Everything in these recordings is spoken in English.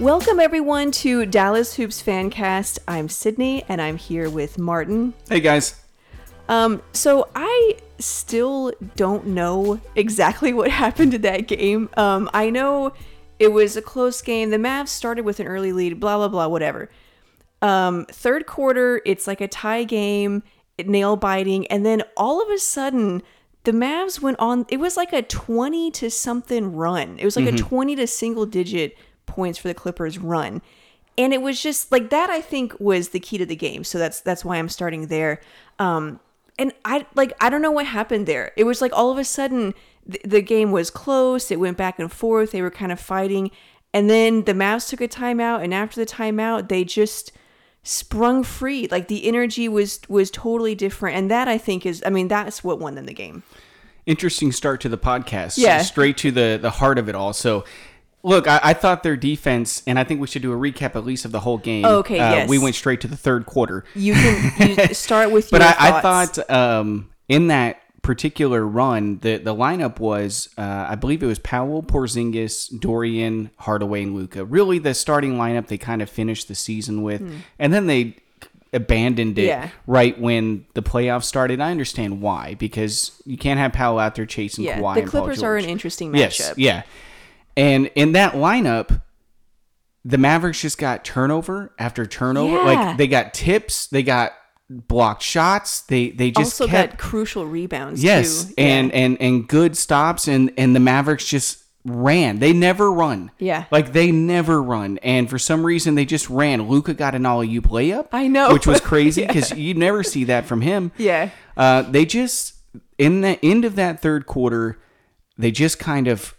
Welcome everyone to Dallas Hoops Fancast. I'm Sydney and I'm here with Martin. Hey guys. Um, so I still don't know exactly what happened to that game. Um, I know it was a close game. The Mavs started with an early lead, blah blah blah, whatever. Um, third quarter, it's like a tie game, nail biting, and then all of a sudden the Mavs went on. It was like a twenty to something run. It was like a twenty to single digit points for the Clippers run. And it was just like that I think was the key to the game. So that's that's why I'm starting there. Um and I like I don't know what happened there. It was like all of a sudden the, the game was close. It went back and forth. They were kind of fighting. And then the Mavs took a timeout and after the timeout they just sprung free. Like the energy was was totally different. And that I think is I mean that's what won them the game. Interesting start to the podcast. Yeah. Straight to the the heart of it all. So look, I, I thought their defense, and I think we should do a recap at least of the whole game. Oh, okay, Uh, yes. We went straight to the third quarter. You can you start with But I, I thought um, in that particular run, the the lineup was, uh, I believe it was Powell, Porzingis, Dorian, Hardaway, and Luka. Really, the starting lineup they kind of finished the season with, and then they abandoned it Hmm. Yeah. right when the playoffs started. I understand why because you can't have Powell out there chasing yeah, Kawhi. the Clippers are an interesting matchup. Yes, yeah. And in that lineup, the Mavericks just got turnover after turnover. Yeah. Like they got tips, they got blocked shots. They they just also kept got crucial rebounds yes, too. and Yeah. and and good stops, and and the Mavericks just ran. They never run. Yeah. like they never run. And for some reason, they just ran. Luka got an all oop layup. I know. which was crazy because you never see that from him. Yeah. Uh, they just in the end of that third quarter, they just kind of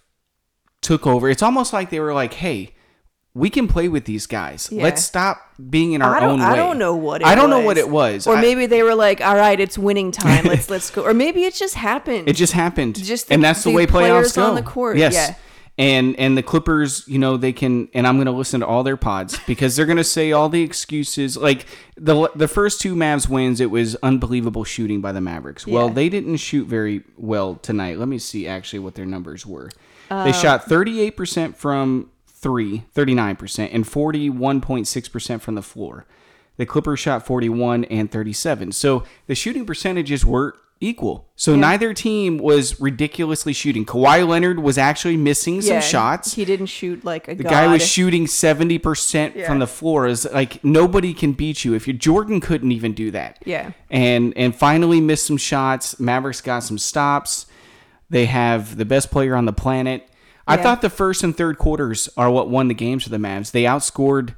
took over. It's almost like they were like, "Hey, we can play with these guys. Yeah. Let's stop being in our own way." I don't know what it I don't know was. what it was. Or I- maybe they were like, "All right, it's winning time. Let's let's go." Or maybe it just happened. It just happened. Just the- and that's the, the way playoffs go. on the court, Yes. yeah. And and the Clippers, you know, they can and I'm going to listen to all their pods because they're going to say all the excuses like the the first two Mavs wins it was unbelievable shooting by the Mavericks. Well, they didn't shoot very well tonight. Let me see actually what their numbers were. They um, shot 38% from 3, 39% and 41.6% from the floor. The Clippers shot 41 and 37. So the shooting percentages were equal. So neither team was ridiculously shooting. Kawhi Leonard was actually missing some Yeah, shots. He didn't shoot like a the god. guy was shooting 70% Yeah. from the floor. Is like nobody can beat you. If you Jordan couldn't even do that. Yeah. And and finally missed some shots. Mavericks got some stops. They have the best player on the planet. I thought the first and third quarters are what won the games for the Mavs. They outscored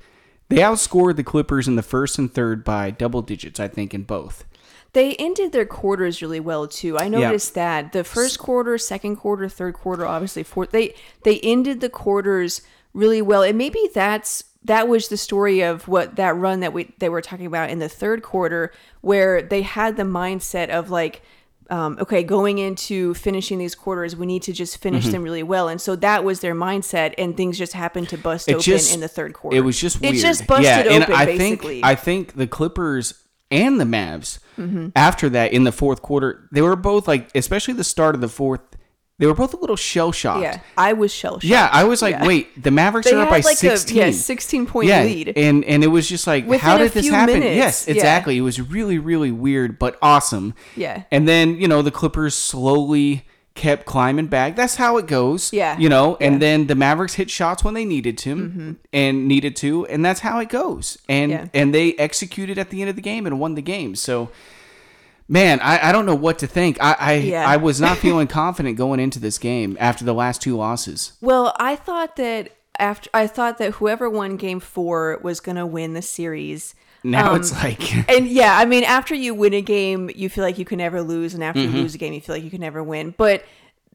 they outscored the Clippers in the first and third by double digits, I think, in both. They ended their quarters really well too. I noticed that the first quarter, second quarter, third quarter, obviously fourth. They they ended the quarters really well, and maybe that's that was the story of what that run that we they were talking about in the third quarter, where they had the mindset of like. Um, okay, going into finishing these quarters, we need to just finish them really well, and so that was their mindset, and things just happened to bust It open just- in the third quarter. It was just weird. It just busted yeah, and open, I basically. think I think the Clippers and the Mavs Mm-hmm. after that in the fourth quarter, they were both like, especially the start of the fourth, they were both a little shell shocked. yeah, I was shell shocked. Yeah, I was like, Yeah. wait, the Mavericks they are up by like sixteen. a yeah, sixteen point yeah, lead. and and it was just like, Within how did this happen? minutes, Yes, yeah. exactly. It was really really weird, but awesome. Yeah. And then you know the Clippers slowly kept climbing back. That's how it goes. Yeah. You know, and Yeah. Mm-hmm. then the Mavericks hit shots when they needed to and needed to, and that's how it goes. And Yeah. and they executed at the end of the game and won the game. So. Man, I, I don't know what to think. I I, Yeah. I was not feeling confident going into this game after the last two losses. Well, I thought that after I thought that whoever won Game Four was gonna win the series. Now Um, it's like And yeah, I mean, after you win a game, you feel like you can never lose, and after Mm-hmm. you lose a game, you feel like you can never win. But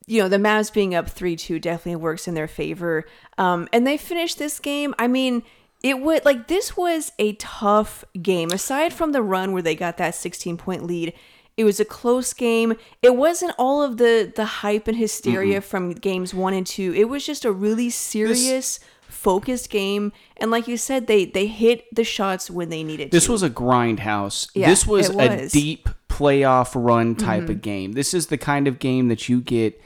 you know, the Mavs being up three two definitely works in their favor. Um, and they finished this game. I mean, it would like this was a tough game. Aside from the run where they got that sixteen point lead, it was a close game. It wasn't all of the the hype and hysteria from games one and two. It was just a really serious. focused game and like you said they they hit the shots when they needed to This to. was a grindhouse. Yeah, this was, it a deep playoff run type mm-hmm. of game. This is the kind of game that you get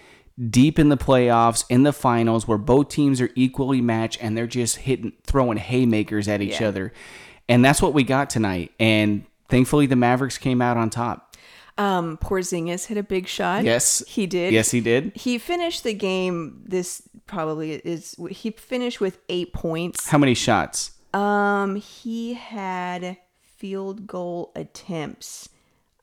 deep in the playoffs, in the finals, where both teams are equally matched and they're just hitting, throwing haymakers at each Yeah. other. And that's what we got tonight. And thankfully, the Mavericks came out on top. Um, Porzingis hit a big shot. Yes. he did. Yes, he did. He finished the game. This probably is. He finished with eight points. How many shots? Um, he had field goal attempts,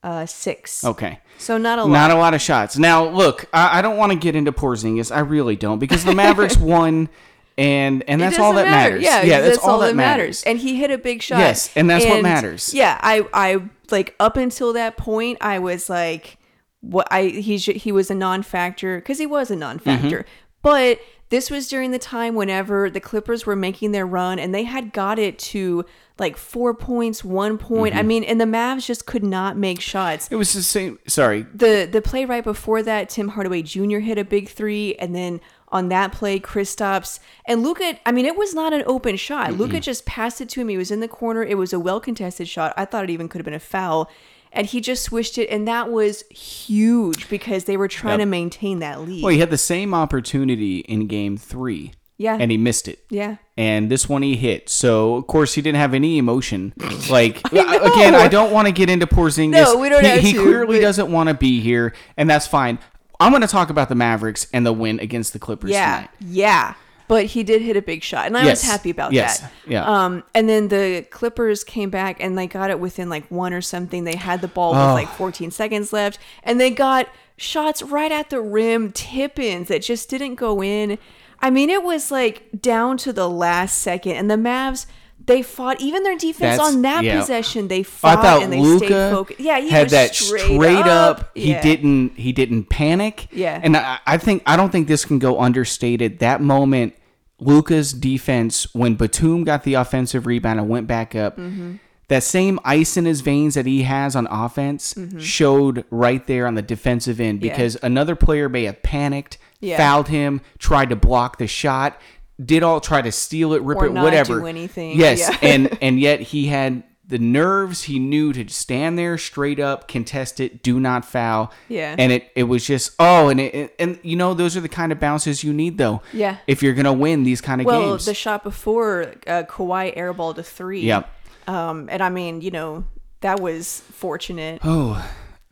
uh, six. Okay. So not a lot. Not a lot of shots. Now, look, I, I don't want to get into Porzingis. I really don't because the Mavericks won, and and that's all that matter. matters. Yeah, yeah, that's, all that matters. And he hit a big shot. Yes, and that's what matters. Yeah, I, I like up until that point, I was like, what I he he was a non-factor because he was a non-factor, Mm-hmm. but. This was during the time whenever the Clippers were making their run and they had got it to like four points, one point. Mm-hmm. I mean, and the Mavs just could not make shots. It was the same. Sorry, the the play right before that, Tim Hardaway Jr. hit a big three, and then on that play, Kristaps and Luka. I mean, it was not an open shot. Luka just passed it to him. He was in the corner. It was a well contested shot. I thought it even could have been a foul, and he just swished it, and that was huge because they were trying Yep. to maintain that lead. well, he had the same opportunity in Game Three. Yeah. and he missed it. yeah. and this one he hit. So of course he didn't have any emotion. Like know. again, I don't want to get into Porzingis. No, we don't he, have he to, clearly but- doesn't want to be here, and that's fine. I'm going to talk about the Mavericks and the win against the Clippers Yeah, tonight. yeah. But he did hit a big shot, and I Yes. was happy about Yes. that. Yeah. Um, and then the Clippers came back and they got it within like one or something. They had the ball with Oh. like 14 seconds left, and they got shots right at the rim, tip-ins that just didn't go in. I mean, it was like down to the last second, and the Mavs. They fought even their defense That's- on that yeah. possession. They I fought thought and they stayed focused. Yeah, he had that straight, up. He Yeah. didn't. He didn't panic. Yeah. and I, I think I don't think this can go understated. That moment, Luka's defense when Batum got the offensive rebound and went back up. Mm-hmm. That same ice in his veins that he has on offense showed right there on the defensive end Mm-hmm. Yeah. because another player may have panicked, Yeah. fouled him, tried to block the shot, did all try to steal it, rip Or it, not whatever. do anything. Yes, Yeah. and and yet he had the nerves. He knew to stand there straight up, contest it, do not foul. Yeah. and it it was just oh, and it and you know those are the kind of bounces you need though. Yeah. if you're gonna win these kind of Well, games. Well, the shot before uh, Kawhi airballed a three. Yep. Um, and I mean, you know, that was fortunate. oh.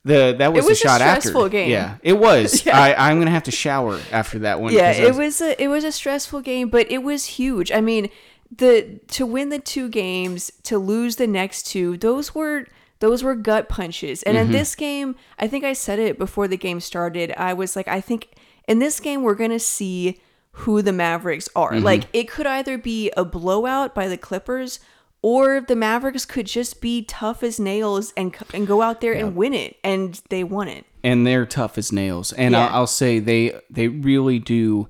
The, that was, It was the a shot after. stressful game. Yeah, it was. I, I'm gonna have to shower after that one. yeah, it was a it was a stressful game, but it was huge. I mean, the to win the two games, to lose the next two, those were those were gut punches. And Mm-hmm. in this game, I think I said it before the game started. I was like, I think in this game we're gonna see who the Mavericks are. Mm-hmm. Like it could either be a blowout by the Clippers. Or the Mavericks could just be tough as nails and and go out there and win it, and they won it. and they're tough as nails. And Yeah. I'll, I'll say they they really do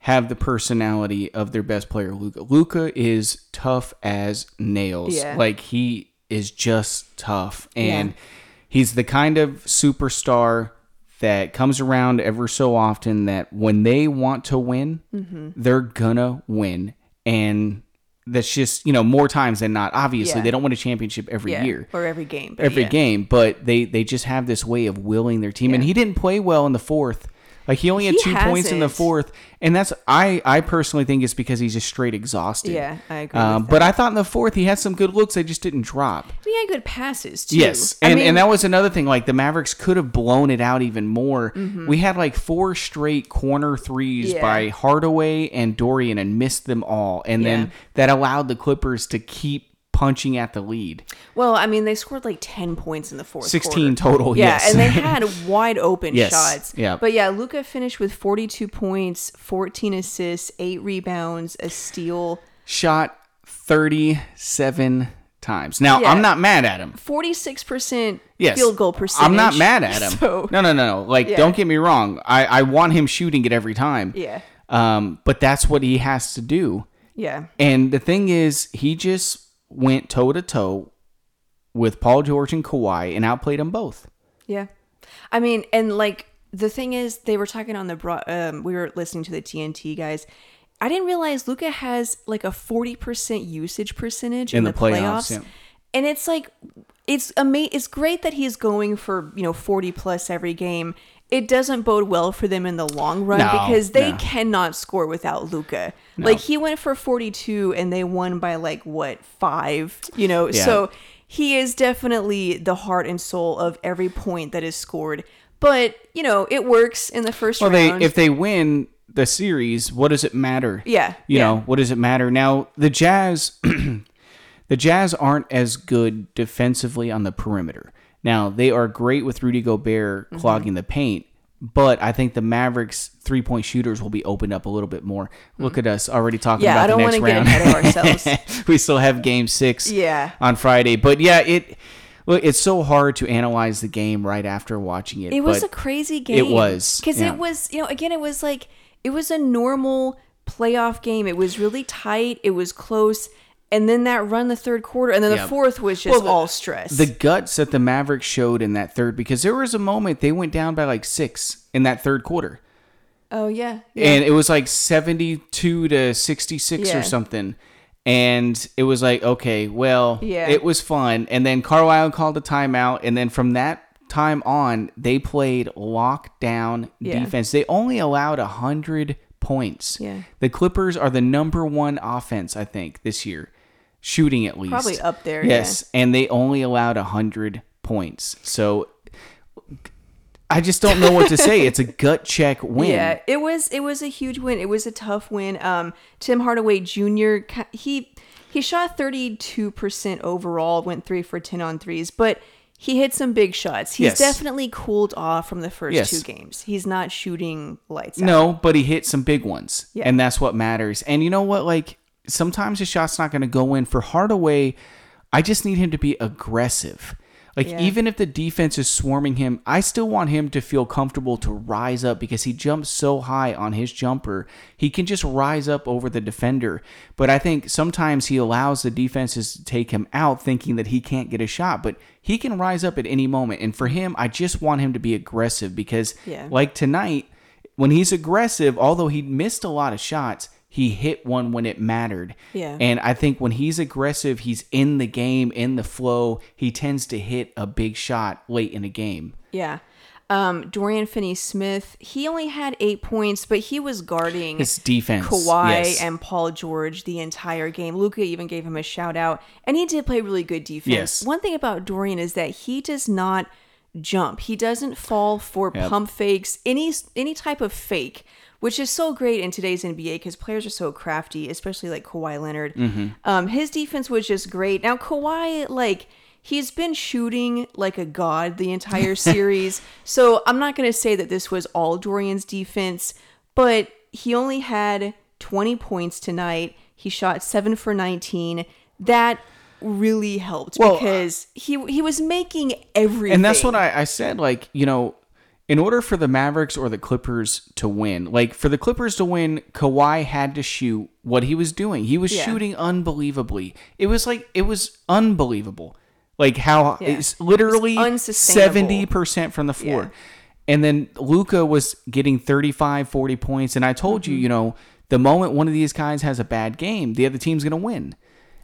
have the personality of their best player, Luka. Luka is tough as nails. Yeah. Like he is just tough, and Yeah. he's the kind of superstar that comes around ever so often. That when they want to win, Mm-hmm. they're gonna win, and that's just you know more times than not. Obviously, Yeah. they don't win a championship every Yeah, year or every game. but every yeah. game, but they they just have this way of willing their team. And he didn't play well in the fourth. Like he only had He two points in the fourth, and that's I I personally think it's because he's just straight exhausted. Yeah, I agree Um, but I thought in the fourth he had some good looks. They just didn't drop. He had good passes too. Yes, I and mean, and that was another thing. Like the Mavericks could have blown it out even more. We had like four straight corner threes Mm-hmm. Yeah. by Hardaway and Dorian and missed them all, and Yeah. then that allowed the Clippers to keep punching at the lead. well, I mean, they scored like ten points in the fourth. 16 quarter. total, Yeah, yes. and they had wide open Yes, shots. yeah. but yeah, Luka finished with forty-two points, fourteen assists, eight rebounds, a steal. shot 37 times. Now, Yeah. I'm not mad at him. Forty-six percent Yes. field goal percentage. I'm not mad at him. So No, no, no, no. Like, Yeah. don't get me wrong. I, I want him shooting it every time. yeah, Um, but that's what he has to do. yeah, And the thing is, he just went toe to toe with Paul George and Kawhi and outplayed them both. yeah. I mean, and like the thing is, they were talking on the broad. Um, we were listening to the TNT guys. I didn't realize Luka has like a forty percent usage percentage in, In the, the playoffs, playoffs, yeah. and it's like it's ama- It's great that he's going for you know forty plus every game, it doesn't bode well for them in the long run No, because they no. cannot score without Luka. Like he went for 42 and they won by like what, 5, you know. Yeah. So he is definitely the heart and soul of every point that is scored. But, you know, it works in the first Well, they if they win the series, what does it matter? Yeah, you yeah. know what does it matter? Now the Jazz, the Jazz aren't as good defensively on the perimeter. Now they are great with Rudy Gobert Mm-hmm. clogging the paint, but I think the Mavericks three point shooters will be opened up a little bit more. Look at us already talking. Yeah, about I don't the wanna next get round. ahead of ourselves. we still have Game Six. Yeah. on Friday, but yeah, it. Look, it's so hard to analyze the game right after watching it. It was a crazy game. It was, because yeah. it was, you know, again, it was like it was a normal playoff game. It was really tight. It was close, and then that run the third quarter, and then Yeah. the fourth was just Well, all stress. the guts that the Mavericks showed in that third because there was a moment they went down by like six in that third quarter. oh yeah, yeah. And it was like 72 to 66 Yeah. or something. And it was like, okay, well, Yeah. it was fun. And then Carlisle called a timeout. And then from that time on, they played lockdown Yeah. defense. They only allowed 100 points. Yeah. The Clippers are the number one offense, I think, this year, shooting at least. Probably up there, Yes. And they only allowed 100 points. So I just don't know what to say. It's a gut check win. Yeah, it was it was a huge win. It was a tough win. Um, Tim Hardaway Jr. he he shot thirty two percent overall, went three for ten on threes, but he hit some big shots. He's Yes. definitely cooled off from the first Yes. two games. He's not shooting lights out. No, but he hit some big ones. Yeah. And that's what matters. And you know what? Like, sometimes the shot's not going to go in. For Hardaway, I just need him to be aggressive. Like, Yeah. even if the defense is swarming him, I still want him to feel comfortable to rise up because he jumps so high on his jumper. He can just rise up over the defender. But I think sometimes he allows the defenses to take him out thinking that he can't get a shot. But he can rise up at any moment. And for him, I just want him to be aggressive because, Yeah. like tonight, when he's aggressive, although he missed a lot of shots, he hit one when it mattered. Yeah. And I think when he's aggressive, he's in the game, in the flow, he tends to hit a big shot late in a game. Yeah. Um, Dorian Finney Smith, he only had eight points, but he was guarding His defense. Kawhi yes. and Paul George the entire game. Luca even gave him a shout out, and he did play really good defense. Yes. One thing about Dorian is that he does not jump. He doesn't fall for Yep. pump fakes, any any type of fake, which is so great in today's NBA because players are so crafty, especially like Kawhi Leonard. Mm-hmm. Um, his defense was just great. Now Kawhi, like. He's been shooting like a god the entire series. so I'm not going to say that this was all Dorian's defense, but he only had 20 points tonight. He shot 7 for 19. That really helped Well, because he he was making everything. And that's what I, I said. Like, you know, in order for the Mavericks or the Clippers to win, like for the Clippers to win, Kawhi had to shoot what he was doing. He was Yeah. shooting unbelievably. It was like it was unbelievable. Like how Yeah. it's literally seventy percent from the floor. Yeah. And then Luka was getting 35, 40 points. And I told Mm-hmm. you, you know, the moment one of these guys has a bad game, the other team's gonna win.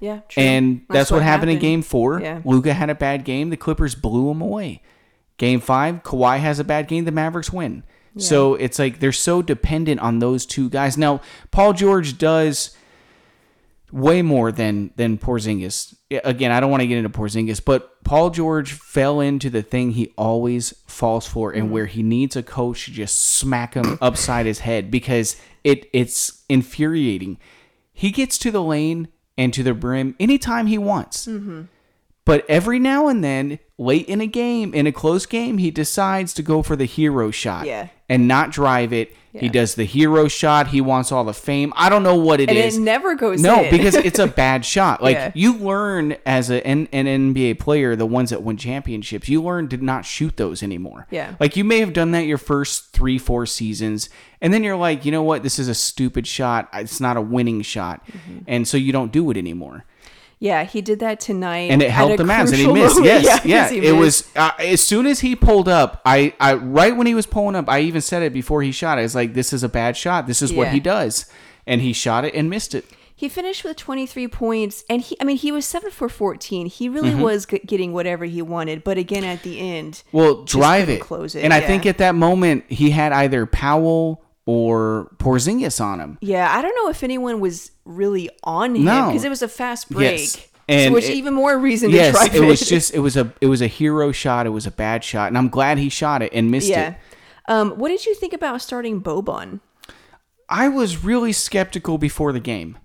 yeah, true. And that's, what, happened, in game four. Yeah. Luka had a bad game. The Clippers blew him away. Game five, Kawhi has a bad game. The Mavericks win. So it's like they're so dependent on those two guys. Now, Paul George does way more than than Porzingis. Again, I don't want to get into Porzingis, but Paul George fell into the thing he always falls for, and mm-hmm. where he needs a coach to just smack him upside his head because it it's infuriating. He gets to the lane and to the brim anytime he wants. Mm-hmm. But every now and then, late in a game, in a close game, he decides to go for the hero shot Yeah. and not drive it. He does the hero shot. He wants all the fame. I don't know what it and is. it never goes no, in. because it's a bad shot. Like Yeah. you learn as a, an, an NBA player, the ones that win championships, you learn to not shoot those anymore. Yeah. Like you may have done that your first three, four seasons, and then you're like, you know what? This is a stupid shot. It's not a winning shot, Mm-hmm. and so you don't do it anymore yeah, he did that tonight, and it helped the Mavs, and he missed. moment. Yes, yeah, he it missed. was uh, as soon as he pulled up. I, I, right when he was pulling up, I even said it before he shot. I was like, "This is a bad shot. This is what he does," and he shot it and missed it. He finished with 23 points, and he, I mean, he was 7 for 14. He really Mm-hmm. was g- getting whatever he wanted, but again, at the end, Well, drive it. close it, And I think at that moment he had either Powell or Porzingis on him. yeah, I don't know if anyone was really on him No. because it was a fast break. Yes. so which it- even more reason Yes, to drive it was just it was a it was a hero shot. It was a bad shot, and I'm glad he shot it and missed yeah. it. Um, what did you think about starting Boban? I was really skeptical before the game.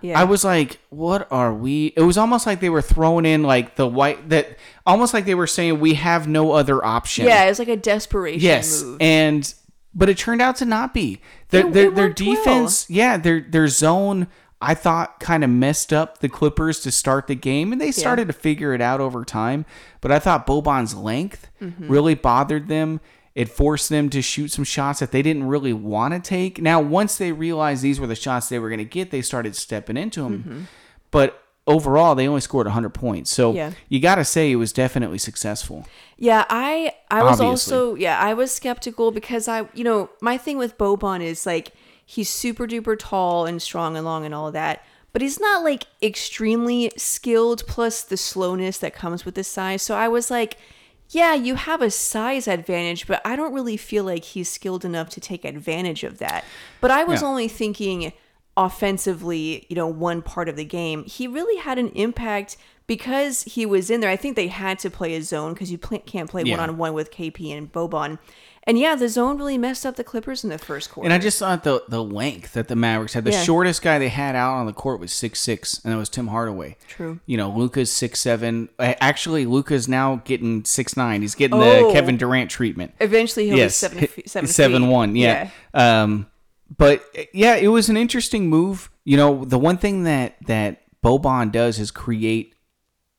Yeah. I was like, "What are we?" It was almost like they were throwing in like the white that almost like they were saying we have no other option. Yeah, it was like a desperation Yes, move. and but it turned out to not be. Their It- their, it their worked well. defense, yeah, their their zone. I thought kind of messed up the Clippers to start the game, and they started to figure it out over time. But I thought Boban's length Mm-hmm. really bothered them. It forced them to shoot some shots that they didn't really want to take. Now, once they realized these were the shots they were going to get, they started stepping into them. Mm-hmm. But overall, they only scored 100 points. So Yeah. you got to say it was definitely successful. Yeah, I I was Obviously. also yeah, I was skeptical because I you know, my thing with Boban is like he's super duper tall and strong and long and all of that. But he's not like extremely skilled plus the slowness that comes with his size. So I was like, yeah, you have a size advantage, but I don't really feel like he's skilled enough to take advantage of that. But I was Yeah. only thinking offensively, you know, one part of the game. He really had an impact because he was in there. I think they had to play a zone because you pl- can't play one on one with KP and Boban. And yeah, the zone really messed up the Clippers in the first quarter. And I just thought the the length that the Mavericks had. The Yeah. shortest guy they had out on the court was six six, and that was Tim Hardaway. True. You know, Luka's six seven. Actually, Luka's now getting six nine. He's getting Oh. the Kevin Durant treatment. Eventually, he'll yes, be seven, seven, seven one. Yeah. Um, but yeah, it was an interesting move. You know, the one thing that that Boban does is create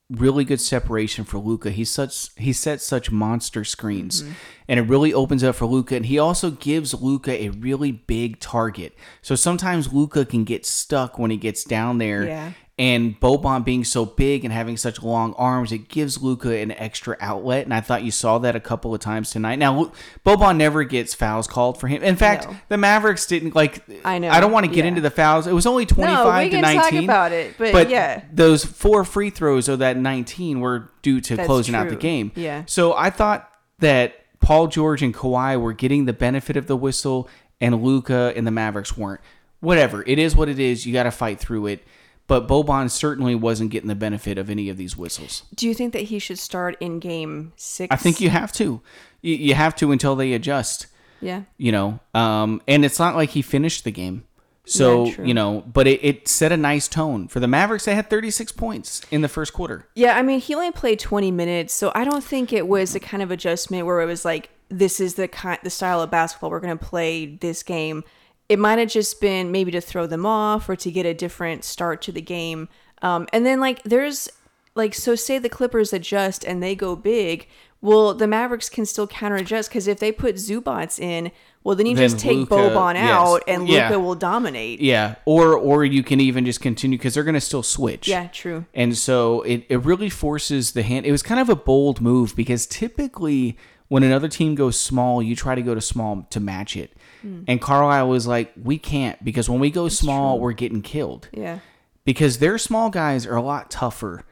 really good separation for Luka. He's such he sets such monster screens, Mm-hmm. and it really opens up for Luka. And he also gives Luka a really big target. So sometimes Luka can get stuck when he gets down there. Yeah. And Boban being so big and having such long arms, it gives Luka an extra outlet. And I thought you saw that a couple of times tonight. Now, Boban never gets fouls called for him. In fact, the Mavericks didn't like. I know, I don't want to get yeah. into the fouls. It was only twenty No, five we to can talk nineteen. about it, but yeah. those four free throws of that 19 were due to That's closing out the game. Yeah. So I thought that Paul George and Kawhi were getting the benefit of the whistle, and Luka and the Mavericks weren't. Whatever. It is what it is. You got to fight through it. But Boban certainly wasn't getting the benefit of any of these whistles. Do you think that he should start in game six? I think you have to. You, you have to until they adjust. Yeah. You know, um, and it's not like he finished the game. So, Yeah, you know, but it, it set a nice tone. For the Mavericks, they had 36 points in the first quarter. Yeah, I mean, he only played 20 minutes, so I don't think it was a kind of adjustment where it was like, this is the kind, the style of basketball we're going to play this game. It might have just been maybe to throw them off or to get a different start to the game. Um, and then like, there's like, so say the Clippers adjust and they go big. Well, the Mavericks can still counter adjust because if they put Zubac in, well, then you Then just take Luka- Boban yes. out and Luka Yeah. will dominate. Yeah, or or you can even just continue because they're going to still switch. Yeah, true. And so it, it really forces the hand. It was kind of a bold move because typically when another team goes small, you try to go to small to match it. Hmm. And Carlisle was like, we can't because when we go small, we're getting killed. Yeah. Because their small guys are a lot tougher.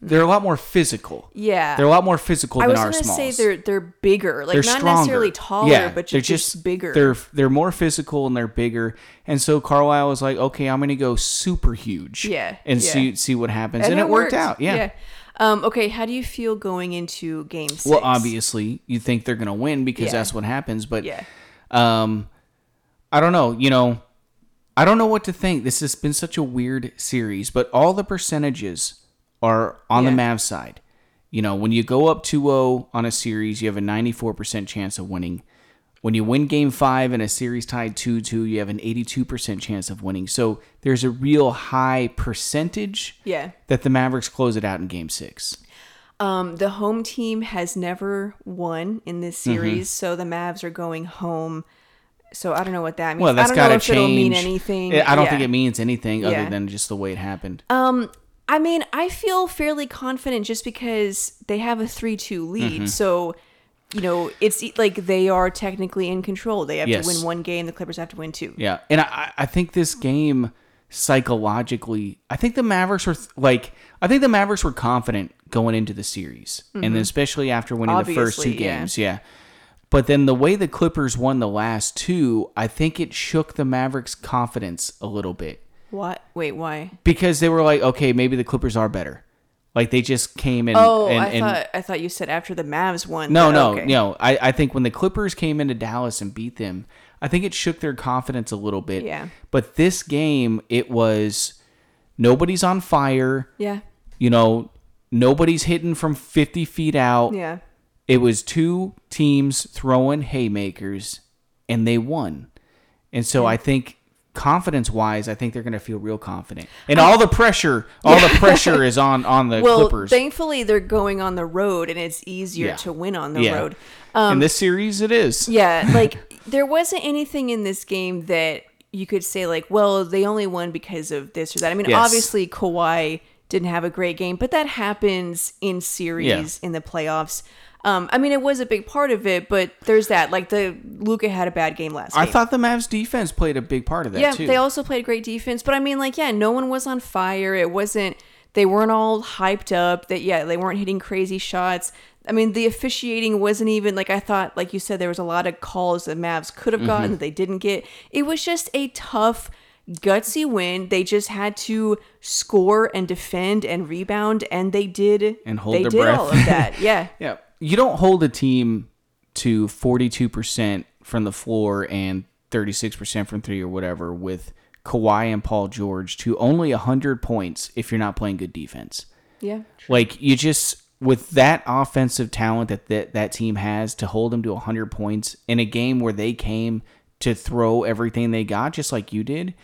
They're a lot more physical. Yeah. They're a lot more physical than our smalls. I was gonna say they're they're bigger, like they're not stronger. necessarily taller, yeah, but they're just, just bigger. They're they're more physical and they're bigger. And so Carlisle was like, okay, I'm gonna go super huge. Yeah, and yeah. see see what happens. And, it worked, out. Yeah. Um, okay, how do you feel going into game six? Well, obviously, you think they're gonna win because Yeah. that's what happens. But Yeah. um, I don't know. You know, I don't know what to think. This has been such a weird series, but all the percentages are on the Yeah. Mavs side. You know, when you go up 2-0 on a series, you have a 94% chance of winning. When you win game 5 in a series tied 2-2, you have an 82% chance of winning. So, there's a real high percentage Yeah. that the Mavericks close it out in game 6. Um, the home team has never won in this Mm-hmm. series, so the Mavs are going home. So I don't know what that means. Well, that's I don't got to if it'll mean anything. I don't Yeah. think it means anything other Yeah. than just the way it happened. Um, I mean, I feel fairly confident just because they have a three-two lead. Mm-hmm. So, you know, it's like they are technically in control. They have Yes. to win one game. The Clippers have to win two. Yeah, and I, I think this game psychologically. I think the Mavericks were like I think the Mavericks were confident going into the series, and then especially after winning the first two Obviously, yeah. games, yeah. But then the way the Clippers won the last two, I think it shook the Mavericks' confidence a little bit What? Wait, why? because they were like, okay, maybe the Clippers are better. Like they just came in. Oh, and, I and thought I thought you said after the Mavs won. no, no, okay. no. I, I think when the Clippers came into Dallas and beat them, I think it shook their confidence a little bit. Yeah. But this game, it was nobody's on fire. Yeah, You know, nobody's hitting from 50 feet out. yeah. It was two teams throwing haymakers, and they won. And so I think confidence wise, I think they're going to feel real confident. And all the pressure, all the pressure is on on the Well, Clippers. thankfully they're going on the road, and it's easier Yeah. to win on the yeah. road. Um, In this series, it is. Yeah, like there wasn't anything in this game that you could say like, well, they only won because of this or that. I mean, Yes. obviously Kawhi didn't have a great game, but that happens in series in the playoffs. Um, I mean, it was a big part of it, but there's that. Like the Luka had a bad game last I game. thought the Mavs defense played a big part of that yeah, too. they also played great defense, but I mean, like, yeah, no one was on fire. It wasn't. They weren't all hyped up. That yeah, they weren't hitting crazy shots. I mean, the officiating wasn't even like I thought. Like you said, there was a lot of calls that Mavs could have Mm-hmm. gotten that they didn't get. It was just a tough, gutsy win. They just had to score and defend and rebound, and they did. And hold They their did breath. all of that. Yeah. Yeah. You don't hold a team to 42% from the floor and 36% from three or whatever with Kawhi and Paul George to only 100 points if you're not playing good defense. yeah. Like, you just, with that offensive talent that that, that team has, to hold them to 100 points in a game where they came to throw everything they got, just like you did.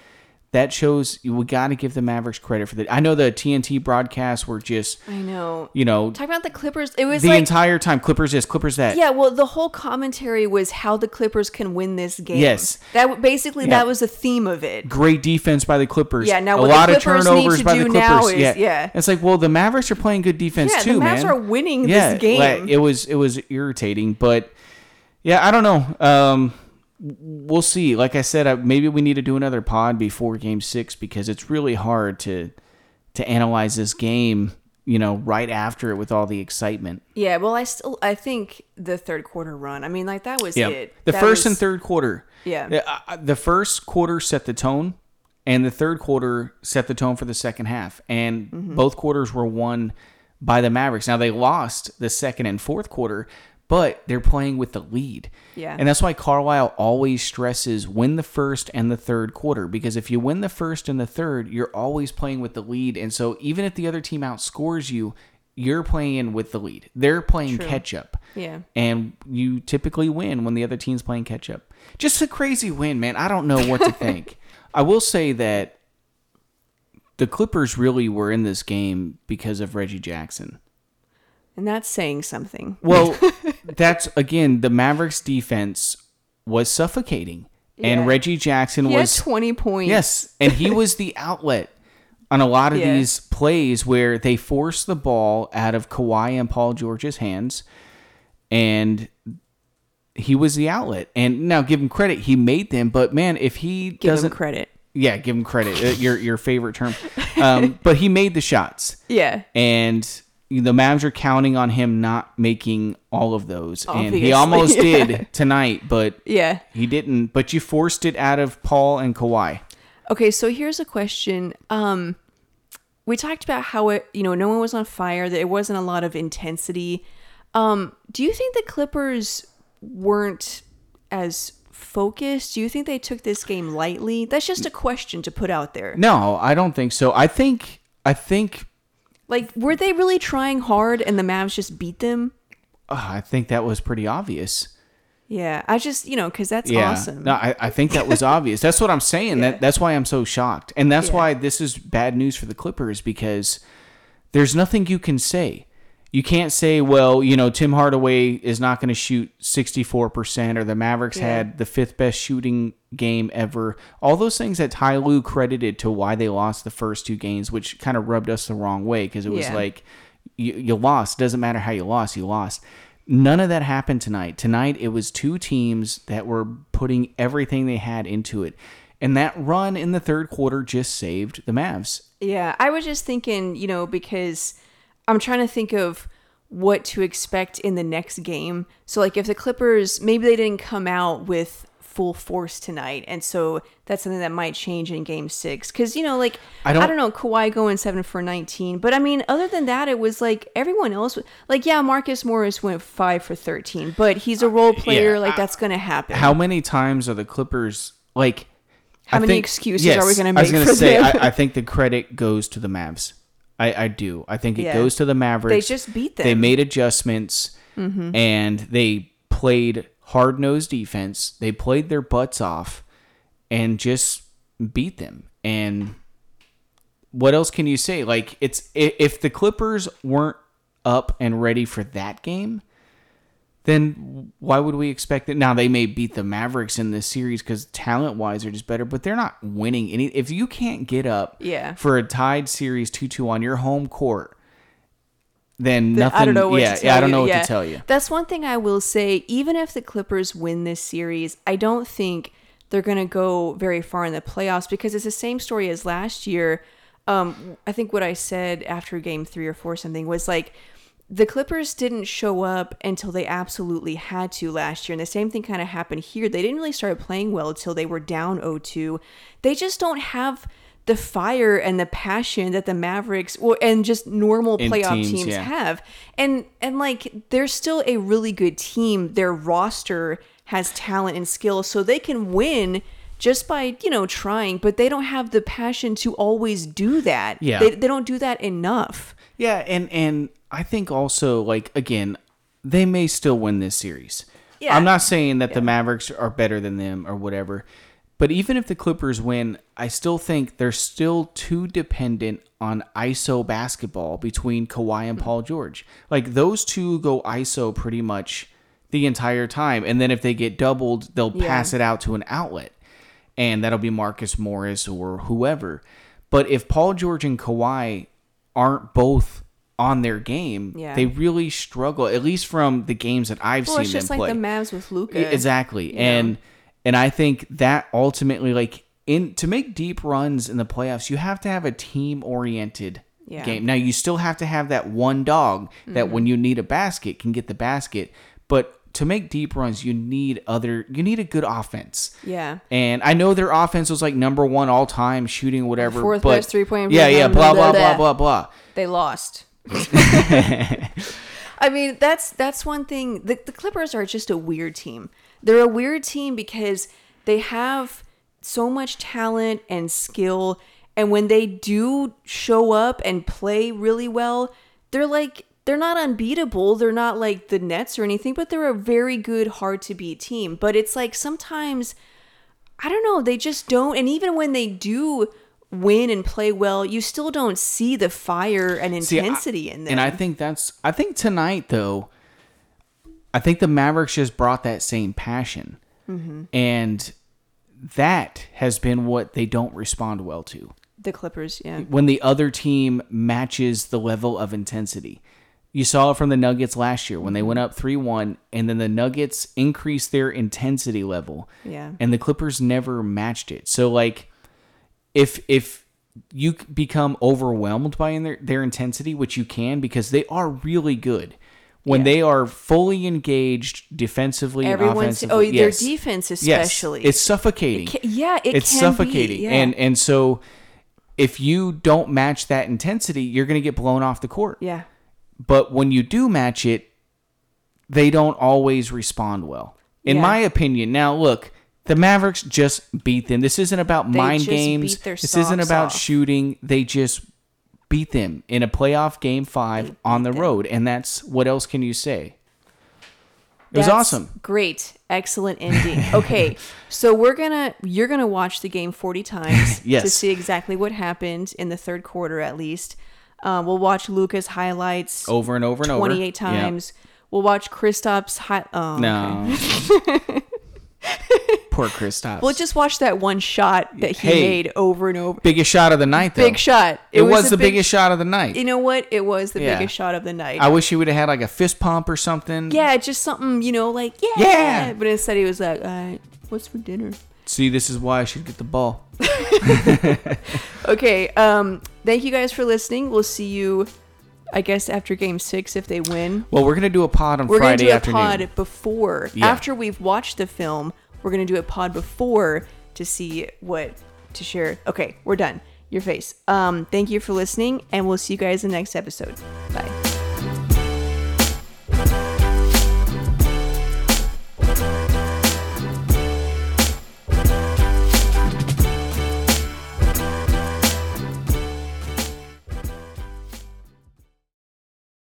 That shows we got to give the Mavericks credit for that. I know the TNT broadcasts were just, I know. you know, Talking about the Clippers, it was the like entire time Clippers this, Clippers that. Yeah, well, the whole commentary was how the Clippers can win this game. Yes. that basically Yeah. that was the theme of it. great defense by the Clippers. Yeah, now a the lot of turnovers by the Clippers. is- yeah. yeah. it's like well, the Mavericks are playing good defense Yeah, the too, Mavs man. are winning this yeah, game. like, it was it was irritating, but yeah, I don't know. Um, we'll see. Like I said, uh, maybe we need to do another pod before Game Six because it's really hard to to analyze this game. You know, right after it with all the excitement. Yeah, well, I still I think the third quarter run. I mean, like that was it. The That first was- and third quarter. Yeah. The, uh, the first quarter set the tone, and the third quarter set the tone for the second half. And Mm-hmm. both quarters were won by the Mavericks. Now, they lost the second and fourth quarter, but they're playing with the lead. Yeah. And that's why Carlisle always stresses win the first and the third quarter because if you win the first and the third, you're always playing with the lead. And so even if the other team outscores you, you're playing with the lead. They're playing True. catch up. Yeah. And you typically win when the other team's playing catch up. Just a crazy win, man. I don't know what to think. I will say that the Clippers really were in this game because of Reggie Jackson. And that's saying something. Well, that's again the Mavericks defense was suffocating, Yeah. and Reggie Jackson He had was twenty points. yes, and he was the outlet on a lot of Yeah. these plays where they forced the ball out of Kawhi and Paul George's hands, and he was the outlet. And now give him credit, he made them, but man, if he give doesn't, him credit. yeah, give him credit, uh, your your favorite term, um, but he made the shots Yeah. and the Mavs are counting on him not making all of those, and he almost yeah. did tonight, but Yeah. he didn't. But you forced it out of Paul and Kawhi. Okay, so here's a question. Um, we talked about how it, you know, no one was on fire. That it wasn't a lot of intensity. Um, do you think the Clippers weren't as focused? Do you think they took this game lightly? That's just a question to put out there. No, I don't think so. I think I think Like, were they really trying hard and the Mavs just beat them? uh, I think that was pretty obvious. Yeah, I just, you know, because that's Yeah, awesome. no, I, I think that was obvious. That's what I'm saying. Yeah. That that's why I'm so shocked, and that's Yeah. why this is bad news for the Clippers because there's nothing you can say. You can't say, well, you know, Tim Hardaway is not going to shoot 64%, or the Mavericks Yeah. had the fifth best shooting game ever. All those things that Ty Lue credited to why they lost the first two games, which kind of rubbed us the wrong way because it was Yeah. like, you, you lost. Doesn't matter how you lost, you lost. None of that happened tonight. Tonight, it was two teams that were putting everything they had into it. And that run in the third quarter just saved the Mavs. Yeah, I was just thinking, you know, because I'm trying to think of what to expect in the next game. So, like, if the Clippers maybe they didn't come out with full force tonight, and so that's something that might change in Game Six. Because you know, like, I I don't- don't, know, Kawhi going seven for 19, but I mean, other than that, it was like everyone else. Like, yeah, Marcus Morris went five for 13, but he's a uh, role player. like, I- that's gonna happen. How many times are the Clippers like? How I many think- excuses are we gonna make? I was gonna say. I, I think the credit goes to the Mavs. I, I do. I think it Yeah. goes to the Mavericks. They just beat They them. Mm-hmm. made adjustments and they played hard nosed defense. They played their butts off and just beat them. And what else can you say? Like it's if the Clippers weren't up and ready for that game, then why would we expect it? Now they may beat the Mavericks in this series because talent wise they're just better, but they're not winning any. If you can't get up, Yeah. for a tied series two two on your home court, then Th- nothing. I don't know what yeah, to tell yeah, I don't you. know what Yeah. to tell you. That's one thing I will say. Even if the Clippers win this series, I don't think they're going to go very far in the playoffs because it's the same story as last year. Um, I think what I said after game three or four something was like the Clippers didn't show up until they absolutely had to last year. And the same thing kind of happened here. They didn't really start playing well until they were down 0-2. They just don't have the fire and the passion that the Mavericks or and just normal In playoff teams, teams, yeah. have. And and like they're still a really good team. Their roster has talent and skill so they can win just by, you know, trying, but they don't have the passion to always do that. Yeah. They, they don't do that enough. Yeah, and and I think also like again, they may still win this series. Yeah. I'm not saying that the Mavericks are better than them or whatever, but even if the Clippers win, I still think they're still too dependent on ISO basketball between Kawhi and hmm. Paul George. Like those two go ISO pretty much the entire time, and then if they get doubled, they'll Yeah. pass it out to an outlet, and that'll be Marcus Morris or whoever. But if Paul George and Kawhi aren't both on their game, Yeah. they really struggle. At least from the games that I've Well, seen it's them just like play. the Mavs with Luka. Exactly. And and I think that ultimately like in to make deep runs in the playoffs, you have to have a team oriented Yeah. game. Now you still have to have that one dog that Mm-hmm. when you need a basket can get the basket, but to make deep runs, you need other you need a good offense. Yeah. And I know their offense was like number one all time shooting whatever. Fourth best three-point Yeah, yeah, rebound, blah blah, blah blah, blah blah. blah blah. They lost. I mean, that's that's one thing. The, the Clippers are just a weird team. They're a weird team because they have so much talent and skill, and when they do show up and play really well, they're like they're not unbeatable. They're not like the Nets or anything, but they're a very good, hard to beat team. But it's like sometimes I don't know, they just don't. And even when they do win and play well, you still don't see the fire and See, I- intensity in them. And I think that's I think tonight though, I think the Mavericks just brought that same passion. Mm-hmm. And that has been what they don't respond well to. the Clippers, yeah. When the other team matches the level of intensity. You saw it from the Nuggets last year when they went up 3 1, and then the Nuggets increased their intensity level. Yeah. And the Clippers never matched it. So, like, if if you become overwhelmed by in their, their intensity, which you can because they are really good. When Yeah. they are fully engaged defensively and oh, offensively, oh their yes. defense Yes, especially. it's suffocating. Ca- yeah, it it's can suffocating, be, yeah. and and so if you don't match that intensity, you're going to get blown off the court. yeah. But when you do match it, they don't always respond well. In Yeah. my opinion, now look, the Mavericks just beat them. This isn't about They mind games. This isn't about off. shooting. They just beat them in a playoff game five on the road, and that's what else can you say? It was awesome. Great. Excellent ending. Okay. so we're going to you're to watch the game 40 times to see exactly what happened in the third quarter at least. Um, we'll watch Luka's highlights Over and over and over. 28 Yep. times. We'll watch Kristaps high oh, No. Poor. We'll just watch that one shot that he Hey. made over and over. biggest shot of the night, though. Big shot. It, was, the big- biggest shot of the night. You know what? It was the Yeah. biggest shot of the night. I wish he would have had like a fist pump or something. yeah, just something, you know, like, yeah. Yeah. But instead he was like, all right, what's for dinner? See, this is why I should get the ball. Okay. Um. Thank you guys for listening. We'll see you. I guess after game six, if they win, Well, we're gonna do a pod on we're Friday gonna do a afternoon. pod before. Yeah. After we've watched the film, we're gonna do a pod before to see what to share. Okay, we're done. Your face. Um. Thank you for listening, and we'll see you guys in the next episode. Bye.